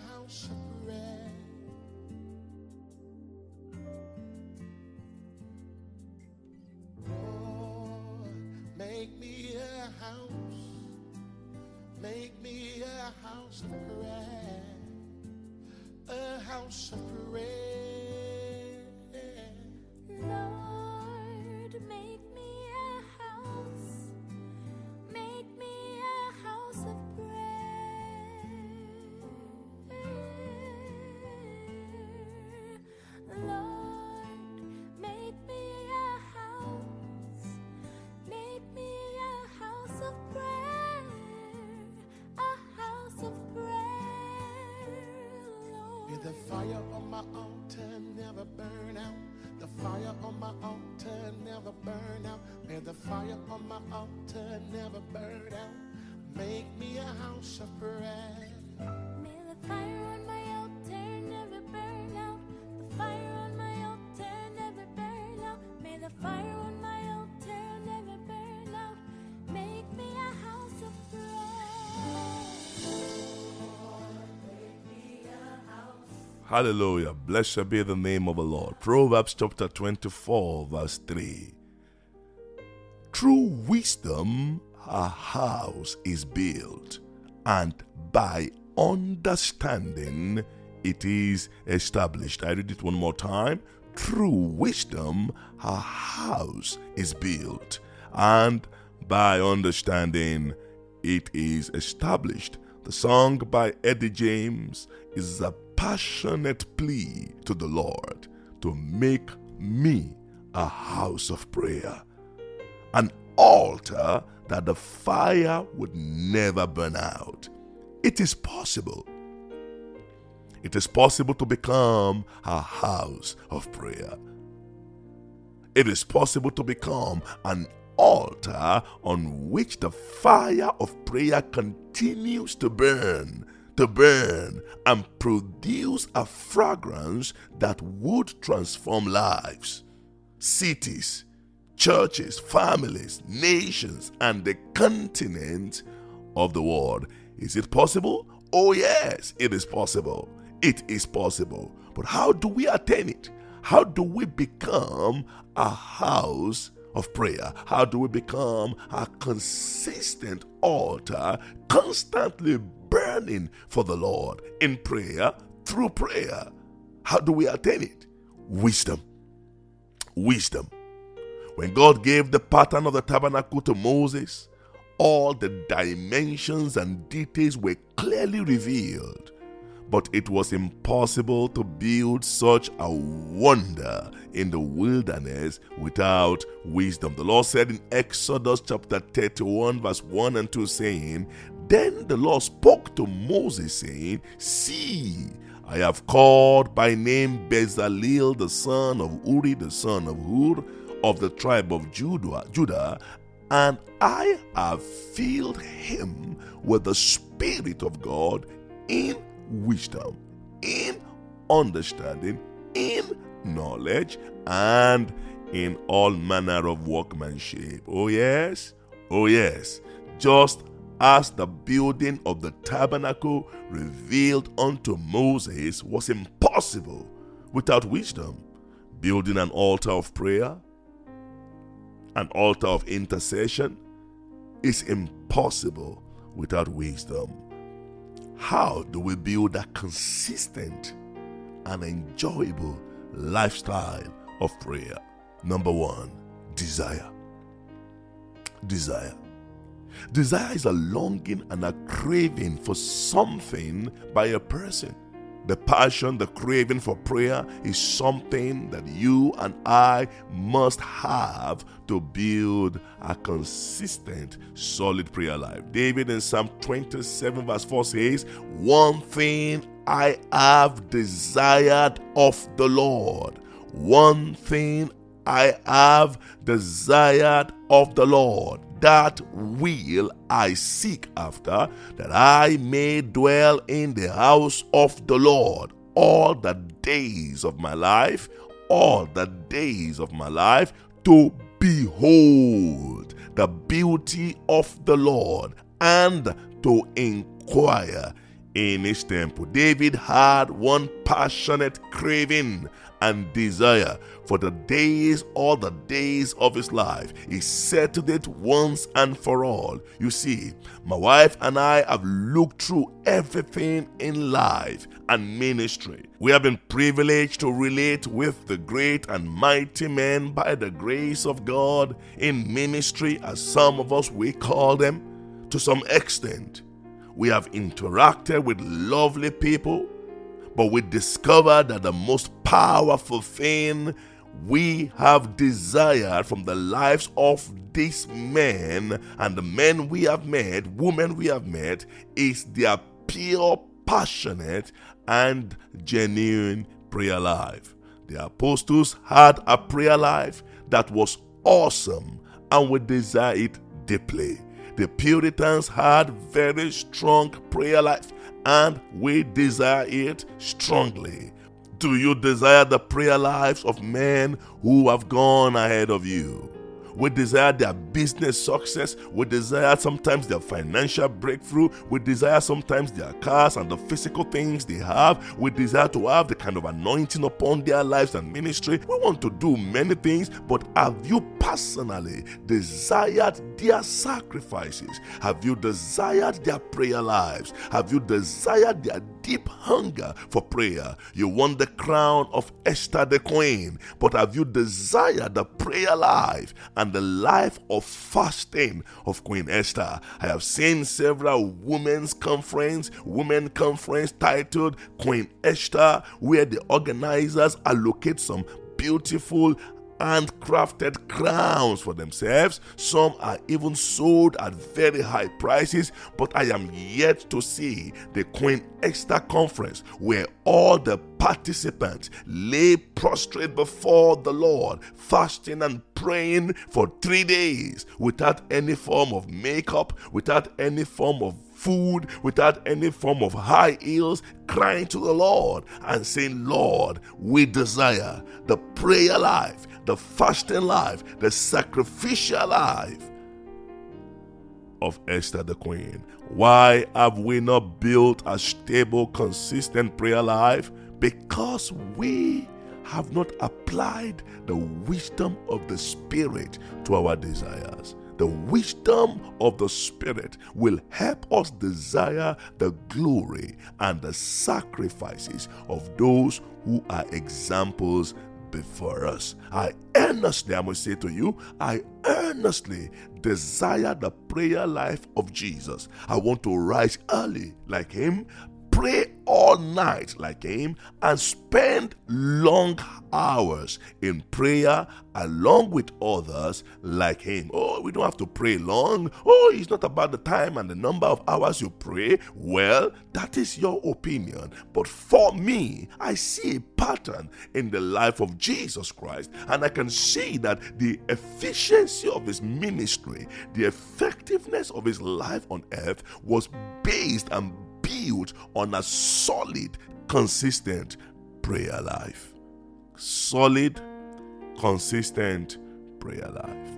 house fire on my altar never burn out. The fire on my altar never burn out. May the fire on my altar never burn out. Make me a house of prayer. May the fire Hallelujah. Blessed be the name of the Lord. Proverbs chapter 24, verse 3. Through wisdom, a house is built, and by understanding, it is established. I read it one more time. Through wisdom, a house is built, and by understanding, it is established. The song by Eddie James is a passionate plea to the Lord to make me a house of prayer, an altar that the fire would never burn out. It is possible. It is possible to become a house of prayer. It is possible to become an altar on which the fire of prayer continues to burn, to burn, and produce a fragrance that would transform lives, cities, churches, families, nations, and the continent of the world. Is it possible? Oh, yes, it is possible. It is possible. But how do we attain it? How do we become a house of prayer? How do we become a consistent altar, constantly burning for the Lord in prayer, through prayer? How do we attain it? Wisdom. Wisdom. When God gave the pattern of the tabernacle to Moses, all the dimensions and details were clearly revealed. But it was impossible to build such a wonder in the wilderness without wisdom. The Lord said in Exodus chapter 31, verse 1 and 2, saying, Then the Lord spoke to Moses, saying, See, I have called by name Bezalel, the son of Uri, the son of Hur, of the tribe of Judah, Judah, and I have filled him with the Spirit of God in wisdom, in understanding, in knowledge, and in all manner of workmanship. Oh, yes, oh, yes. Just as the building of the tabernacle revealed unto Moses was impossible without wisdom, building an altar of prayer, an altar of intercession, is impossible without wisdom. How do we build a consistent and enjoyable lifestyle of prayer? Number one, desire. Desire. Desire is a longing and a craving for something by a person. The passion, the craving for prayer is something that you and I must have to build a consistent, solid prayer life. David in Psalm 27, verse 4 says, One thing I have desired of the Lord, one thing I have desired of the Lord, that will I seek after, that I may dwell in the house of the Lord all the days of my life, all the days of my life, to behold the beauty of the Lord and to inquire in his temple. David had one passionate craving and desire for the days, all the days of his life. He settled it once and for all. You see, my wife and I have looked through everything in life and ministry. We have been privileged to relate with the great and mighty men by the grace of God in ministry, as some of us we call them, to some extent. We have interacted with lovely people, but we discovered that the most powerful thing we have desired from the lives of these men and the men we have met, women we have met, is their pure, passionate, and genuine prayer life. The apostles had a prayer life that was awesome and we desire it deeply. The Puritans had very strong prayer life and we desire it strongly. Do you desire the prayer lives of men who have gone ahead of you? We desire their business success. We desire sometimes their financial breakthrough. We desire sometimes their cars and the physical things they have. We desire to have the kind of anointing upon their lives and ministry. We want to do many things, but have you personally desired their sacrifices? Have you desired their prayer lives? Have you desired their deep hunger for prayer? You want the crown of Esther the queen, but have you desired the prayer life and the life of fasting of Queen Esther? I have seen several women's conference, women conference titled Queen Esther, where the organizers allocate some beautiful handcrafted crowns for themselves. Some are even sold at very high prices, but I am yet to see the Queen Esther conference where all the participants lay prostrate before the Lord, fasting and praying for three days without any form of makeup, without any form of food, without any form of high heels, crying to the Lord and saying, Lord, we desire the prayer life, the fasting life, the sacrificial life of Esther the Queen. Why have we not built a stable, consistent prayer life? Because we have not applied the wisdom of the Spirit to our desires. The wisdom of the Spirit will help us desire the glory and the sacrifices of those who are examples before us. I earnestly, I must say to you, I earnestly desire the prayer life of Jesus. I want to rise early like Him, pray all night like him and spend long hours in prayer along with others like him. Oh, we don't have to pray long. Oh, it's not about the time and the number of hours you pray. Well, that is your opinion. But for me, I see a pattern in the life of Jesus Christ, and I can see that the efficiency of his ministry, the effectiveness of his life on earth was based and built on a solid, consistent prayer life. Solid, consistent prayer life.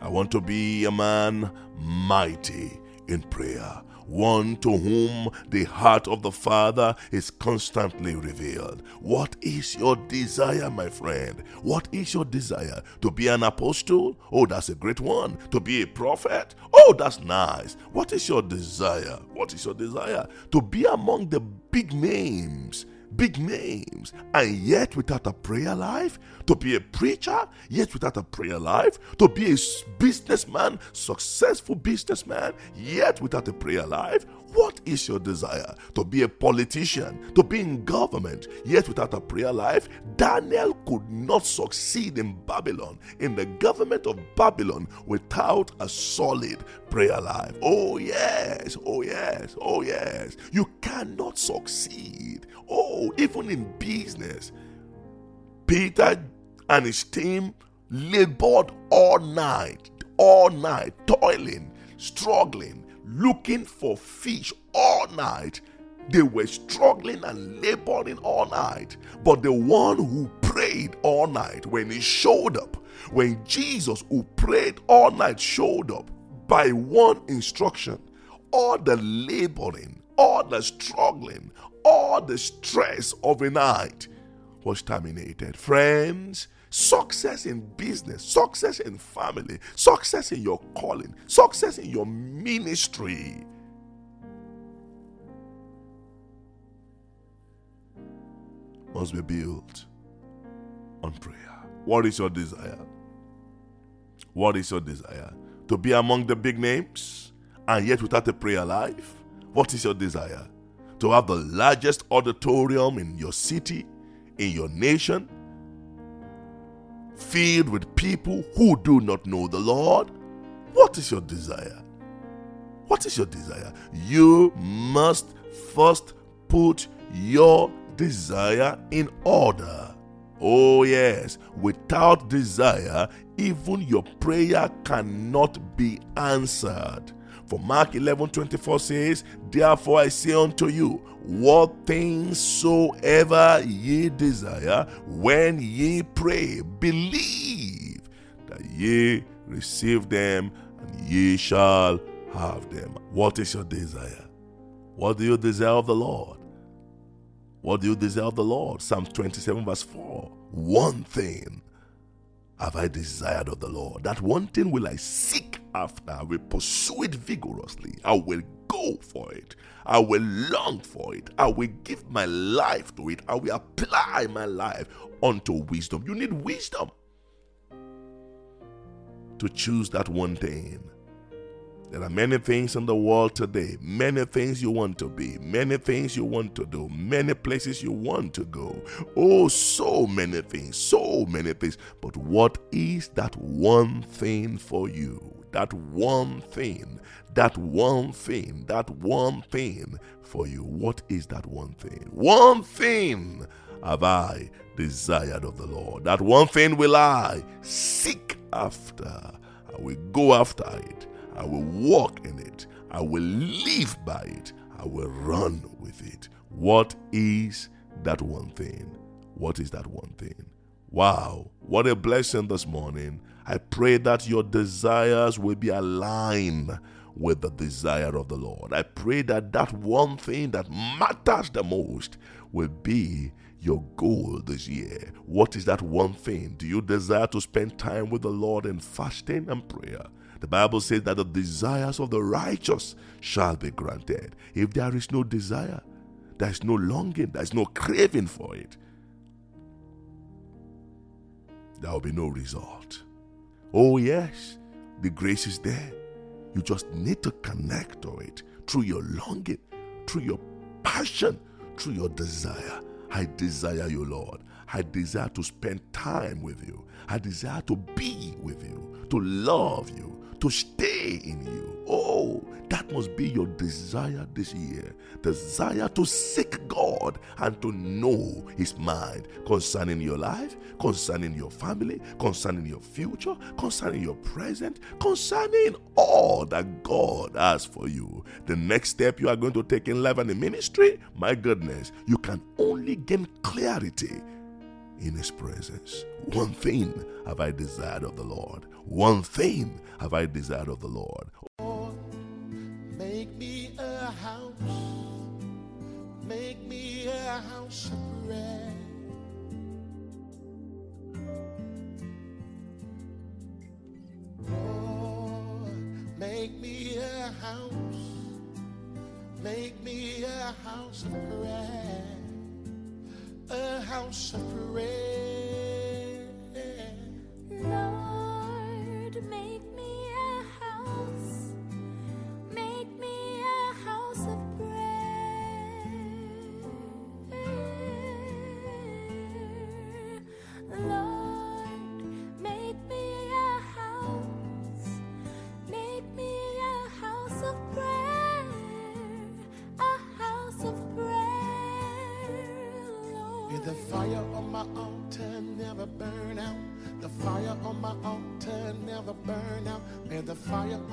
I want to be a man mighty in prayer one to whom the heart of the Father is constantly revealed. What is your desire, my friend? What is your desire? To be an apostle? Oh, that's a great one. To be a prophet? Oh, that's nice. What is your desire? What is your desire? To be among the big names big names, and yet without a prayer life, to be a preacher, yet without a prayer life, to be a businessman, successful businessman, yet without a prayer life. What is your desire? To be a politician, to be in government, yet without a prayer life? Daniel could not succeed in Babylon, in the government of Babylon, without a solid prayer life. Oh, yes, oh, yes, oh, yes. You cannot succeed. Oh, even in business. Peter and his team labored all night, all night, toiling, struggling looking for fish all night. They were struggling and laboring all night. But the one who prayed all night, when he showed up, when Jesus, who prayed all night, showed up, by one instruction, all the laboring, all the struggling, all the stress of a night was terminated. Friends, success in business, success in family, success in your calling, success in your ministry. Must be built on prayer. What is your desire? What is your desire? To be among the big names and yet without a prayer life? What is your desire? To have the largest auditorium in your city, in your nation, filled with people who do not know the Lord? What is your desire? What is your desire? You must first put your desire in order. Oh, yes, without desire, even your prayer cannot be answered. For Mark 11 24 says, Therefore I say unto you, what things soever ye desire, when ye pray, believe that ye receive them, and ye shall have them. What is your desire? What do you desire of the Lord? What do you desire of the Lord? Psalm 27, verse 4. One thing have I desired of the Lord. That one thing will I seek after. I will pursue it vigorously. I will go for it. I will long for it. I will give my life to it. I will apply my life unto wisdom. You need wisdom to choose that one thing. There are many things in the world today, many things you want to be, many things you want to do, many places you want to go. Oh, so many things, so many things. But what is that one thing for you? That one thing, that one thing, that one thing for you. What is that one thing? One thing have I desired of the Lord. That one thing will I seek after. I will go after it. I will walk in it. I will live by it. I will run with it. What is that one thing? What is that one thing? Wow, what a blessing this morning. I pray that your desires will be aligned with the desire of the Lord. I pray that that one thing that matters the most will be your goal this year. What is that one thing? Do you desire to spend time with the Lord in fasting and prayer? The Bible says that the desires of the righteous shall be granted. If there is no desire, there is no longing, there is no craving for it, there will be no result. Oh, yes, the grace is there. You just need to connect to it through your longing, through your passion, through your desire. I desire you, Lord. I desire to spend time with you. I desire to be with you, to love you, to stay in you. Oh, that must be your desire this year. Desire to seek God and to know His mind concerning your life, concerning your family, concerning your future, concerning your present, concerning all that God has for you. The next step you are going to take in life and in ministry, my goodness, you can only gain clarity in His presence. One thing have I desired of the Lord. One thing have I desired of the Lord. Make me a house, make me a house of prayer.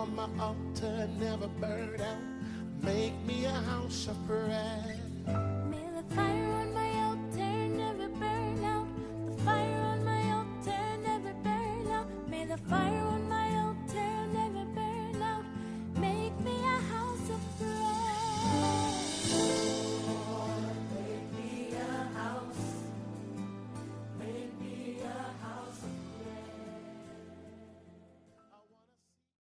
On my altar never burn out. Make me a house of prayer. May the fire